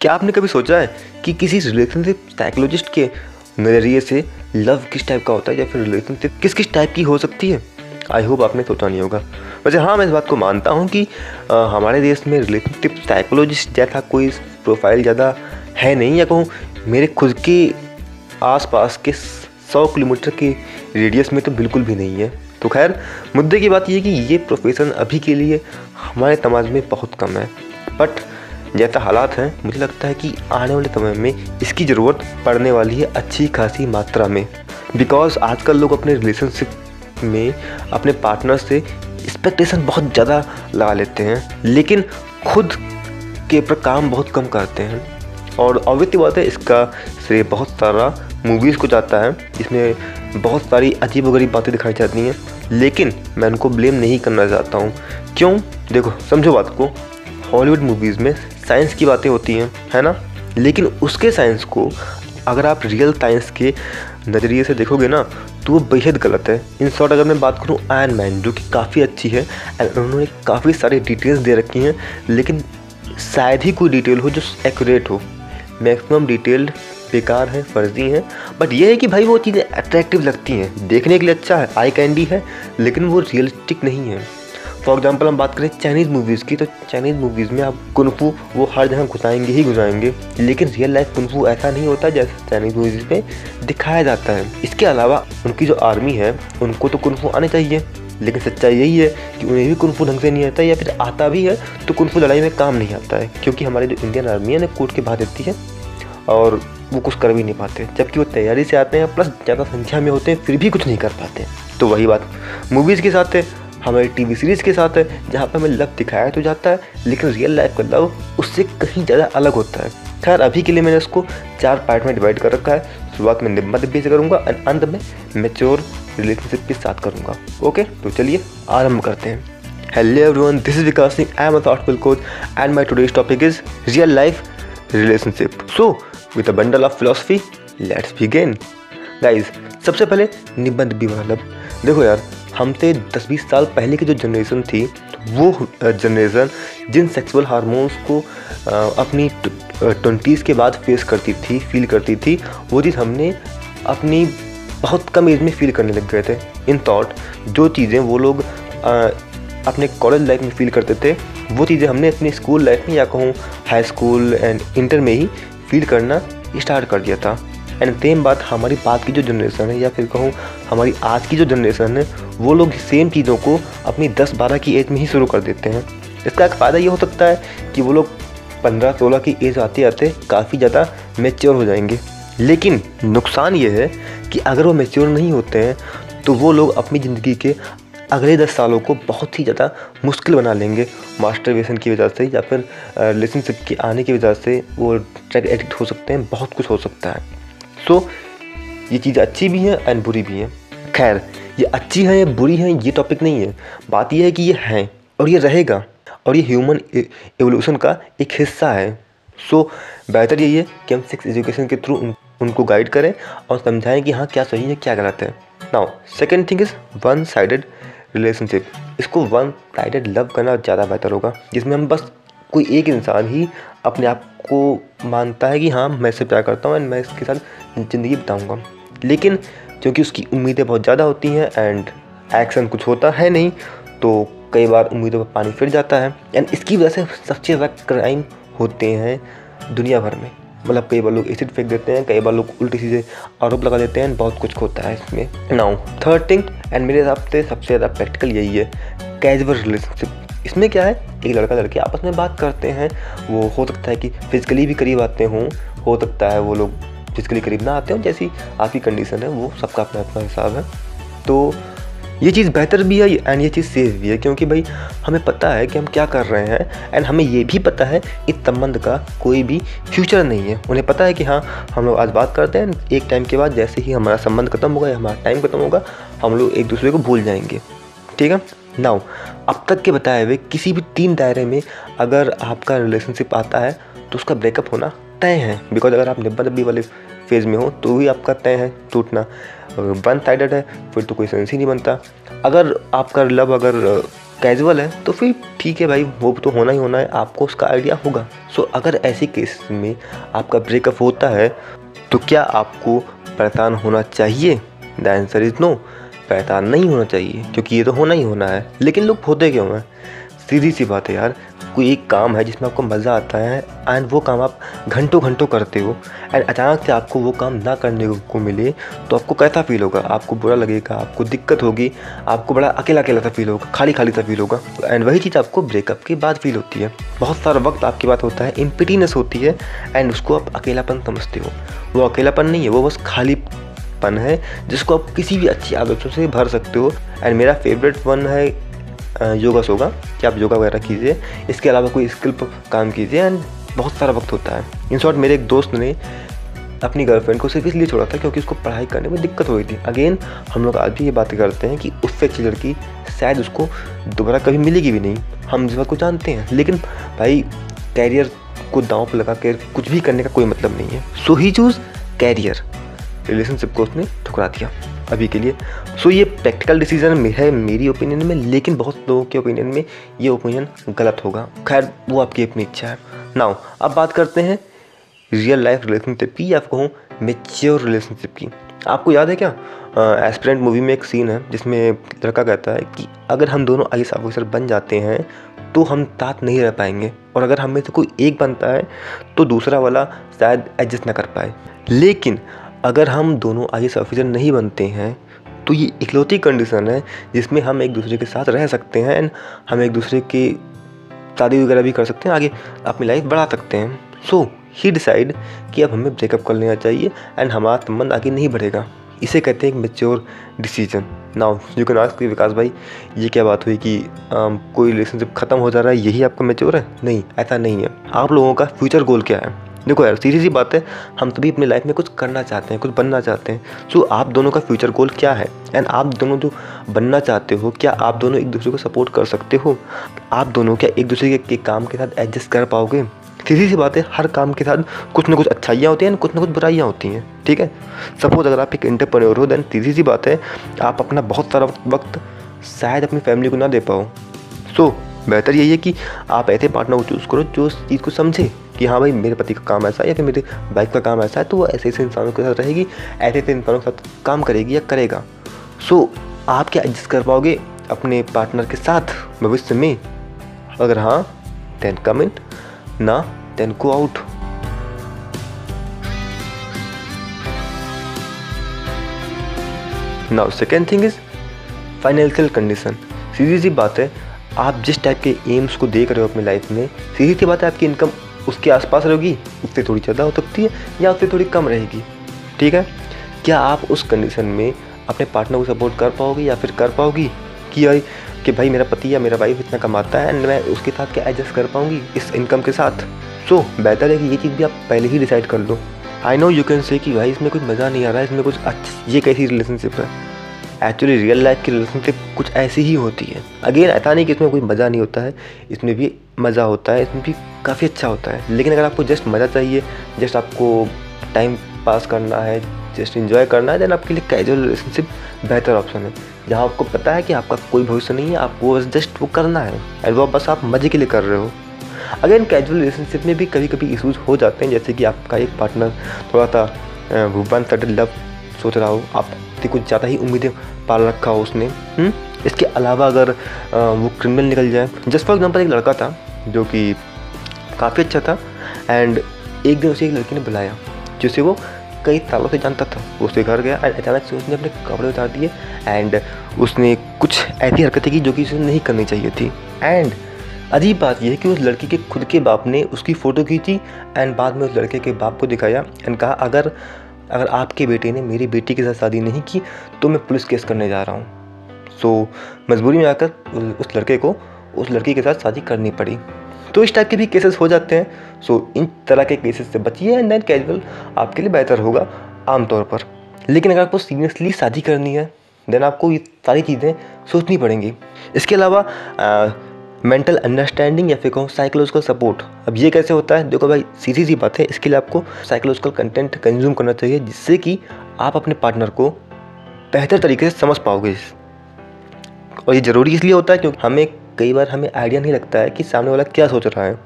क्या आपने कभी सोचा है कि किसी रिलेशनशिप साइकोलॉजिस्ट के नज़रिए से लव किस टाइप का होता है या फिर रिलेशनशिप किस किस टाइप की हो सकती है? आई होप आपने सोचा नहीं होगा। वैसे हाँ मैं इस बात को मानता हूँ कि आ, हमारे देश में रिलेशनशिप साइकोलॉजिस्ट जैसा कोई प्रोफ़ाइल ज़्यादा है नहीं। या कहूँ मेरे खुद के आसपास के सौ किलोमीटर के रेडियस में तो बिल्कुल भी नहीं है। तो खैर मुद्दे की बात ये कि ये प्रोफेशन अभी के लिए हमारे समाज में बहुत कम है। बट जैसा हालात हैं, मुझे लगता है कि आने वाले समय में इसकी ज़रूरत पड़ने वाली है अच्छी खासी मात्रा में। बिकॉज़ आजकल लोग अपने रिलेशनशिप में, अपने पार्टनर से एक्सपेक्टेशन बहुत ज़्यादा लगा लेते हैं, लेकिन खुद के ऊपर काम बहुत कम करते हैं। और ऑब्वियसली बात है, इसका श्रेय बहुत सारा मूवीज़ को जाता है इसमें बहुत सारी अजीब गरीब बातें दिखाई जाती हैं। लेकिन मैं उनको ब्लेम नहीं करना चाहता हूँ। क्यों? देखो, समझो बात को। हॉलीवुड मूवीज़ में साइंस की बातें होती हैं, है ना? लेकिन उसके साइंस को अगर आप रियल साइंस के नज़रिए से देखोगे ना तो वो बेहद गलत है। इन शॉर्ट अगर मैं बात करूँ आयन मैन जो कि काफ़ी अच्छी है एंड उन्होंने काफ़ी सारी डिटेल्स दे रखी हैं, लेकिन शायद ही कोई डिटेल हो जो एक्यूरेट हो। मैक्सिमम डिटेल्ड बेकार है, फर्जी है। बट ये है कि भाई वो चीज़ें अट्रैक्टिव लगती हैं। देखने के लिए अच्छा है आई कैंडी है, लेकिन वो रियलिस्टिक नहीं है। फॉर एग्ज़ाम्पल हम बात करें चाइनीज़ मूवीज़ की तो चाइनीज़ मूवीज़ में आप कुनफू वो हर जगह घुसाएँगे ही घुसाएँगे। लेकिन रियल लाइफ कुनफू ऐसा नहीं होता जैसे चाइनीज़ मूवीज़ में दिखाया जाता है। इसके अलावा उनकी जो आर्मी है, उनको तो कुनफू आने चाहिए। लेकिन सच्चाई यही है कि उन्हें भी कुनफू ढंग से नहीं आता या फिर आता भी है तो कुनफू लड़ाई में काम नहीं आता है। क्योंकि हमारी जो इंडियन आर्मी है ना कोर्ट के बाहर देती है और वो कुछ कर भी नहीं पाते। जबकि वो तैयारी से आते हैं प्लस ज़्यादा संख्या में होते हैं, फिर भी कुछ नहीं कर पाते। तो वही बात मूवीज़ के साथ है। हमारी टीवी सीरीज़ के साथ है जहाँ पर हमें लव दिखाया तो जाता है लेकिन रियल लाइफ का लव उससे कहीं ज़्यादा अलग होता है खैर अभी के लिए मैंने उसको चार पार्ट में डिवाइड कर रखा है शुरुआत में निम्बा दिब्बी से करूँगा एंड अंत में मेच्योर रिलेशनशिप के साथ करूँगा ओके तो चलिए आरंभ करते हैं Hello everyone, this is Vikas Singh. I am a thoughtful coach and my today's topic is real life relationship. So, with a bundle of philosophy, let's begin. Guys, सबसे पहले निबंध भी मतलब देखो यार हमसे 10-20 साल पहले की जो जनरेशन थी, वो जनरेशन जिन सेक्सुअल हार्मोन्स को अपनी ट्वेंटीज़ के बाद फेस करती थी फील करती थी, वो चीज़ हमने अपनी बहुत कम एज में फील करने लग गए थे। इन थॉट जो चीज़ें वो लोग अपने कॉलेज लाइफ में फील करते थे, वो चीज़ें हमने अपनी स्कूल लाइफ में या कहूँ हाई स्कूल एंड इंटर में ही फील करना स्टार्ट कर दिया था। एंड सेम बात हमारी बात की जो जनरेशन है, या फिर कहूँ हमारी आज की जो जनरेशन है, वो लोग सेम चीज़ों को अपनी 10-12 की एज में ही शुरू कर देते हैं। इसका एक फ़ायदा ये हो सकता है कि वो लोग 15-16 की एज आते आते काफ़ी ज़्यादा मेच्योर हो जाएँगे। लेकिन नुकसान ये है कि अगर वो मेच्योर नहीं होते हैं तो वो लोग अपनी ज़िंदगी के अगले दस सालों को बहुत ही ज़्यादा मुश्किल बना लेंगे। मास्टरबेशन की वजह से या फिर रिलेशनशिप के आने की वजह से वो ड्रग एडिक्ट हो सकते हैं, बहुत कुछ हो सकता है। सो ये चीज़ अच्छी भी है एंड बुरी भी है। खैर ये अच्छी है या बुरी है ये टॉपिक नहीं है। बात यह है कि ये है और ये रहेगा और ये ह्यूमन एवोल्यूशन का एक हिस्सा है। सो so, बेहतर यही है कि हम सेक्स एजुकेशन के थ्रू उन, उनको गाइड करें और समझाएँ कि हाँ क्या सही है क्या गलत है। Now second thing is one sided relationship इसको वन साइडेड लव करना ज़्यादा बेहतर होगा जिसमें हम बस कोई एक इंसान ही अपने आप को मानता है कि हाँ मैं इससे प्यार करता हूँ एंड मैं इसके साथ ज़िंदगी बिताऊँगा। लेकिन क्योंकि उसकी उम्मीदें बहुत ज़्यादा होती हैं एंड एक्शन कुछ होता है नहीं तो कई बार उम्मीदों पर पानी फिर जाता है। एंड इसकी वजह से सबसे ज़्यादा क्राइम होते हैं दुनिया भर में। मतलब कई बार लोग एसिड फेंक देते हैं, कई बार लोग उल्टी सीधे आरोप लगा देते हैं बहुत कुछ होता है इसमें। नाउ थर्ड थिंग एंड मेरे हिसाब से सबसे ज़्यादा प्रैक्टिकल यही है कैजुअल रिलेशनशिप इसमें क्या है? एक लड़का लड़की आपस में बात करते हैं। वो हो सकता है कि फिजिकली भी करीब आते हों। हो सकता है वो लोग फिजिकली करीब ना आते हों, जैसी आपकी कंडीशन है, वो सबका अपना अपना हिसाब है। तो ये चीज़ बेहतर भी है एंड ये चीज़ सेफ़ भी है, क्योंकि भाई, हमें पता है कि हम क्या कर रहे हैं एंड हमें ये भी पता है इस संबंध का कोई भी फ्यूचर नहीं है। उन्हें पता है कि हाँ हम लोग आज बात करते हैं, एक टाइम के बाद जैसे ही हमारा संबंध खत्म होगा या हमारा टाइम खत्म होगा, हम लोग एक दूसरे को भूल जाएँगे। ठीक है? नाउ अब तक के बताए हुए किसी भी तीन दायरे में अगर आपका रिलेशनशिप आता है तो उसका ब्रेकअप होना तय है। बिकॉज़ अगर आप नब्बे नब्बी वाले फ़ेज़ में हो तो भी आपका तय है टूटना। वन साइडेड है फिर तो कोई सेंस ही नहीं बनता। अगर आपका लव अगर कैजुअल है तो फिर ठीक है भाई वो तो होना ही होना है आपको उसका आइडिया होगा। सो so, अगर ऐसे केस में आपका ब्रेकअप होता है तो क्या आपको परेशान होना चाहिए? द आंसर इज़ नो परेशान नहीं होना चाहिए, क्योंकि ये तो होना ही होना है। लेकिन लोग होते क्यों हैं? सीधी सी बात है यार, कोई एक काम है जिसमें आपको मज़ा आता है एंड वो काम आप घंटों घंटों करते हो एंड अचानक से आपको वो काम ना करने को मिले तो आपको कैसा फील होगा? आपको बुरा लगेगा, आपको दिक्कत होगी, आपको बड़ा अकेला अकेला सा फील होगा खाली खाली सा फील होगा एंड वही चीज़ आपको ब्रेकअप के बाद फील होती है। बहुत सारा वक्त आपकी बात होता है इम्पिटीनेस होती है एंड उसको आप अकेलापन समझते हो। वो अकेलापन नहीं है, वो बस खाली पन है, जिसको आप किसी भी अच्छी आदतों से भर सकते हो। एंड मेरा फेवरेट वन है योगा सोगा। कि आप योगा वगैरह कीजिए। इसके अलावा कोई स्किल पर काम कीजिए। एंड बहुत सारा वक्त होता है। इन शॉर्ट मेरे एक दोस्त ने अपनी गर्लफ्रेंड को सिर्फ़ इसलिए छोड़ा था क्योंकि उसको पढ़ाई करने में दिक्कत हो रही थी। अगेन हम लोग आज भी ये बात करते हैं कि उससे अच्छी लड़की शायद उसको दोबारा कभी मिलेगी भी नहीं। हम इस बात को जानते हैं। लेकिन भाई कैरियर को दांव पर लगा कर कुछ भी करने का कोई मतलब नहीं है। So he choose career relationship को उसने ठुकरा दिया अभी के लिए। सो ये प्रैक्टिकल डिसीज़न है मेरी ओपिनियन में, लेकिन बहुत लोगों के ओपिनियन में ये ओपिनियन गलत होगा। खैर, वो आपकी अपनी इच्छा है। नाउ अब बात करते हैं रियल लाइफ रिलेशनशिप की या कहूँ मेच्योर रिलेशनशिप की। आपको याद है क्या? एस्पिरेंट मूवी में एक सीन है जिसमें लड़का कहता है कि अगर हम दोनों आई ऑफिसर बन जाते हैं तो हम साथ नहीं रह पाएँगे। और अगर हम में से कोई एक बनता है तो दूसरा वाला शायद एडजस्ट ना कर पाए। लेकिन अगर हम दोनों आई ऑफिसर नहीं बनते हैं तो ये इकलौती कंडीशन है जिसमें हम एक दूसरे के साथ रह सकते हैं एंड हम एक दूसरे की शादी वगैरह भी कर सकते हैं आगे अपनी लाइफ बढ़ा सकते हैं। सो ही डिसाइड कि अब हमें ब्रेकअप कर लेना चाहिए एंड हमारा संबंध आगे नहीं बढ़ेगा। इसे कहते हैं एक mature decision now you can ask Vikas भाई ये क्या बात हुई कि आ, कोई रिलेशनशिप ख़त्म हो जा रहा है यही आपका मेच्योर है? नहीं ऐसा नहीं है। आप लोगों का फ्यूचर गोल क्या है? देखो यार सीधी सी बात है हम सभी अपनी लाइफ में कुछ करना चाहते हैं कुछ बनना चाहते हैं। सो आप दोनों का फ्यूचर गोल क्या है? एंड आप दोनों जो बनना चाहते हो क्या आप दोनों एक दूसरे को सपोर्ट कर सकते हो? आप दोनों क्या एक दूसरे के, काम के साथ एडजस्ट कर पाओगे? सीधी सी बात है हर काम के साथ कुछ ना कुछ अच्छाइयाँ होती हैं कुछ ना कुछ बुराइयाँ होती हैं ठीक है? सपोज़ अगर आप एक इंटरप्रेन्योर हो देन सीधी सी बात है आप अपना बहुत सारा वक्त शायद अपनी फैमिली को ना दे पाओ। सो बेहतर यही है कि आप ऐसे पार्टनर को चूज़ करो जो उस चीज़ को समझे कि हाँ भाई, मेरे पति का काम ऐसा है या फिर मेरे बाइक का काम ऐसा है तो वो ऐसे ऐसे इंसानों के साथ रहेगी, ऐसे ऐसे इंसानों के साथ काम करेगी या करेगा। सो आप क्या एडजस्ट कर पाओगे अपने पार्टनर के साथ भविष्य में? अगर हाँ देन कम इन ना then go out now second thing is financial condition सीधी सी बात है आप जिस टाइप के एम्स को देख रहे हो अपनी लाइफ में सीधी सी बात है आपकी इनकम उसके आसपास रहेगी उससे थोड़ी ज़्यादा हो सकती है या उससे थोड़ी कम रहेगी। ठीक है? क्या आप उस कंडीशन में अपने पार्टनर को सपोर्ट कर पाओगे या फिर कर पाओगी? कि यार कि भाई मेरा पति या मेरा वाइफ इतना कमाता है एंड मैं उसके साथ क्या एडजस्ट कर पाऊँगी इस इनकम के साथ? सो so, बेहतर है कि ये चीज़ भी आप पहले ही डिसाइड कर लो। I know you can say कि भाई इसमें कुछ मज़ा नहीं आ रहा है इसमें कुछ अच्छी ये कैसी रिलेशनशिप है? एक्चुअली रियल लाइफ की रिलेशनशिप कुछ ऐसी ही होती है। अगेन ऐसा नहीं कि इसमें कोई मज़ा नहीं होता है। इसमें भी मज़ा होता है, इसमें भी काफ़ी अच्छा होता है। लेकिन अगर आपको जस्ट मज़ा चाहिए जस्ट आपको टाइम पास करना है जस्ट इन्जॉय करना है देन आपके लिए कैजुअल रिलेशनशिप बेहतर ऑप्शन है। जहाँ आपको पता है कि आपका कोई भविष्य नहीं है, आपको बस जस्ट वो करना है। एंड वो बस आप मज़े के लिए कर रहे हो। अगेन कैजुअल रिलेशनशिप में भी कभी कभी इशूज़ हो जाते हैं। जैसे कि आपका एक पार्टनर थोड़ा सा भूपान सडन लव सोच रहा हो, आप से कुछ ज़्यादा ही उम्मीदें पाल रखा हो उसने हुँ? हम्म? इसके अलावा अगर वो क्रिमिनल निकल जाए, जस्ट फॉर एग्ज़ाम्पल एक लड़का था जो कि काफ़ी अच्छा था एंड एक दिन उसे एक लड़की ने बुलाया, जिसे वो कई सालों से जानता था वो उसके घर गया एंड अचानक से उसने अपने कपड़े उतार दिए एंड उसने कुछ ऐसी हरकतें की जो कि उसे नहीं करनी चाहिए थी एंड अजीब बात यह है कि उस लड़की के खुद के बाप ने उसकी फ़ोटो खींची एंड बाद में उस लड़के के बाप को दिखाया एंड कहा, अगर अगर आपके बेटे ने मेरी बेटी के साथ शादी नहीं की तो मैं पुलिस केस करने जा रहा हूँ। सो मजबूरी में आकर उस लड़के को, उस लड़की के साथ शादी करनी पड़ी। तो इस टाइप के भी केसेस हो जाते हैं। सो इन तरह के केसेस से बचिए एंड देन कैजुअल आपके लिए बेहतर होगा आमतौर पर। लेकिन अगर आपको सीरियसली शादी करनी है देन आपको ये सारी चीज़ें सोचनी पड़ेंगी। इसके अलावा मेंटल अंडरस्टैंडिंग या फिर कहूँ साइकोलॉजिकल सपोर्ट अब ये कैसे होता है? देखो भाई, सीधी सी बात है, इसके लिए आपको साइकोलॉजिकल कंटेंट कंज्यूम करना चाहिए, जिससे कि आप अपने पार्टनर को बेहतर तरीके से समझ पाओगे। और ये ज़रूरी इसलिए होता है क्योंकि हमें कई बार हमें आइडिया नहीं लगता है कि सामने वाला क्या सोच रहा है।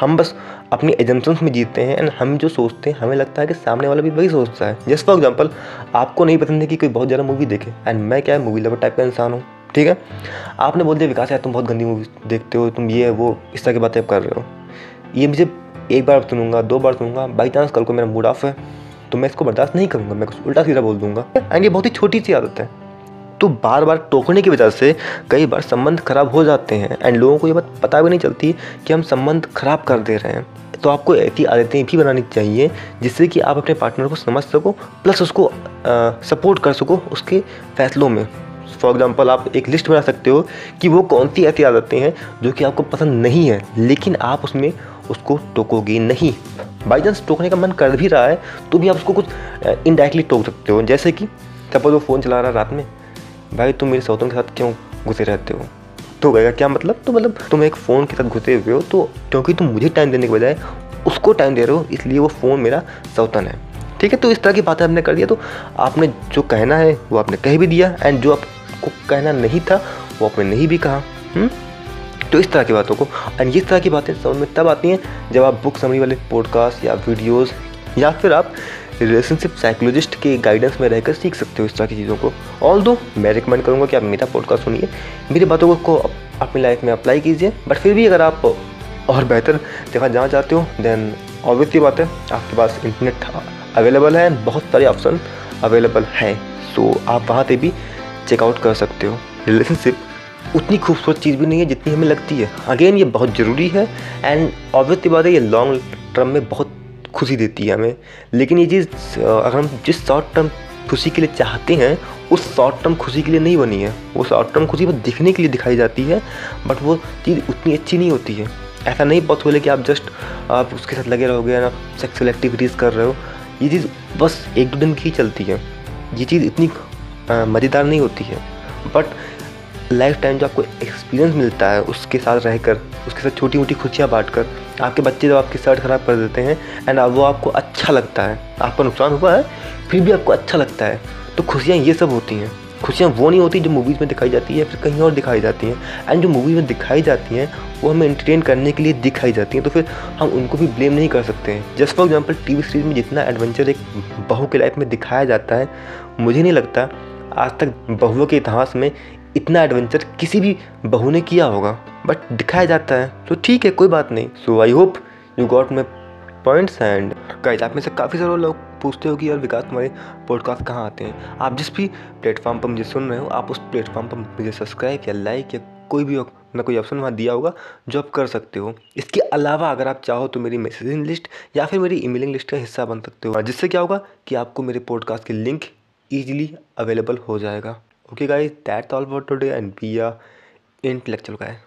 हम बस अपनी एजेंशंस में जीते हैं एंड हम जो सोचते हैं, हमें लगता है कि सामने वाला भी वही सोचता है। जस्ट फॉर एग्ज़ाम्पल आपको नहीं पसंद है कि कोई बहुत ज़्यादा मूवी देखे। एंड मैं क्या है मूवी लवर टाइप का इंसान हूँ? ठीक है? आपने बोल दिया विकास यार तुम बहुत गंदी मूवी देखते हो तुम ये वो इस तरह की बातें कर रहे हो। ये मुझे एक बार सुनूँगा दो बार सुनूँगा बाई चांस कल को मेरा मूड ऑफ़ है तो मैं इसको बर्दाश्त नहीं करूँगा मैं कुछ उल्टा सीधा बोल दूँगा। एंड ये बहुत ही छोटी सी आदत है। तो बार बार टोकने की वजह से कई बार संबंध खराब हो जाते हैं एंड लोगों को ये बात पता भी नहीं चलती कि हम संबंध खराब कर दे रहे हैं। तो आपको ऐसी आदतें भी बनानी चाहिए जिससे कि आप अपने पार्टनर को समझ सको प्लस उसको आ, सपोर्ट कर सको उसके फैसलों में। फॉर एग्ज़ाम्पल आप एक लिस्ट बना सकते हो कि वो कौन सी ऐसी आदतें हैं जो कि आपको पसंद नहीं है, लेकिन आप उसमें उसको टोकोगे नहीं। बाई चांस टोकने का मन कर भी रहा है तो भी आप उसको कुछ इनडायरेक्टली टोक सकते हो। जैसे कि, सपोज़ वो फ़ोन चला रहा है रात में, भाई तुम मेरे सौतों के साथ क्यों घुसे रहते हो? तो कहेगा क्या? मतलब? तो मतलब तुम एक फ़ोन के साथ घुसे हुए हो तो क्योंकि तुम मुझे टाइम देने के बजाय उसको टाइम दे रहे हो, इसलिए वो फ़ोन मेरा सौतन है। ठीक है? तो इस तरह की बातें आपने कर दिया तो आपने जो कहना है, वो आपने कह भी दिया एंड जो आपको कहना नहीं था, वो आपने नहीं भी कहा हुँ? हम्म? तो इस तरह की बातों को एंड इस तरह की बातें समझ में तब आती हैं जब आप बुक समरी वाले पॉडकास्ट या वीडियोज़ या फिर आप रिलेशनशिप साइकोलॉजिस्ट के गाइडेंस में रहकर सीख सकते हो इस तरह की चीज़ों को ऑल दो मैं रिकमेंड करूँगा कि आप मेरा पॉडकास्ट सुनिए, मेरी बातों को अपनी लाइफ में अप्लाई कीजिए बट फिर भी अगर आप और बेहतर जगह जाना चाहते हो देन ऑब्वियसली बात है, आपके पास इंटरनेट अवेलेबल है, बहुत सारे ऑप्शन अवेलेबल हैं सो आप वहाँ पर भी चेकआउट कर सकते हो। रिलेशनशिप उतनी खूबसूरत चीज़ भी नहीं है जितनी हमें लगती है। अगेन ये बहुत ज़रूरी है एंड ऑब्वियसली बात है, ये लॉन्ग टर्म में बहुत खुशी देती है हमें। लेकिन ये चीज़, अगर हम जिस शॉर्ट टर्म खुशी के लिए चाहते हैं, उस शॉर्ट टर्म खुशी के लिए नहीं बनी है। वो शॉर्ट टर्म खुशी बस दिखने के लिए दिखाई जाती है बट वो चीज़ उतनी अच्छी नहीं होती है। ऐसा नहीं पॉसिबल है कि आप जस्ट आप उसके साथ लगे रहोगे आप सेक्सुअल एक्टिविटीज़ कर रहे हो। ये चीज़ बस एक दो दिन की चलती है। ये चीज़ इतनी मज़ेदार नहीं होती है। बट लाइफ टाइम जो आपको एक्सपीरियंस मिलता है, उसके साथ रहकर, उसके साथ छोटी मोटी खुशियाँ बांट कर आपके बच्चे जब आपकी शर्ट ख़राब कर देते हैं एंड वो आपको अच्छा लगता है, आपका नुकसान हुआ है, फिर भी आपको अच्छा लगता है तो खुशियाँ ये सब होती हैं। खुशियाँ वो नहीं होती जो मूवीज़ में दिखाई जाती है फिर कहीं और दिखाई जाती हैं। एंड जो मूवी में दिखाई जाती हैं, वो हमें एंटरटेन करने के लिए दिखाई जाती हैं तो फिर हम उनको भी ब्लेम नहीं कर सकते हैं। Just for example T V series में जितना एडवेंचर एक बहू के लाइफ में दिखाया जाता है, मुझे नहीं लगता आज तक बहुओं के इतिहास में इतना एडवेंचर किसी भी बहू ने किया होगा। बट दिखाया जाता है तो ठीक है, कोई बात नहीं। So I hope you got my points and guys आप में से काफ़ी सारे लोग पूछते हो कि यार विकास, तुम्हारे पॉडकास्ट कहाँ आते हैं? आप जिस भी प्लेटफॉर्म पर मुझे सुन रहे हो, आप उस प्लेटफॉर्म पर मुझे सब्सक्राइब या लाइक या कोई भी ना कोई ऑप्शन वहाँ दिया होगा जो आप कर सकते हो। इसके अलावा अगर आप चाहो तो मेरी मैसेजिंग लिस्ट या फिर मेरी ईमेलिंग लिस्ट का हिस्सा बन सकते हो। जिससे क्या होगा कि आपको मेरे पॉडकास्ट की लिंक ईजिली अवेलेबल हो जाएगा। Okay guys that all for today and be are intellectual guy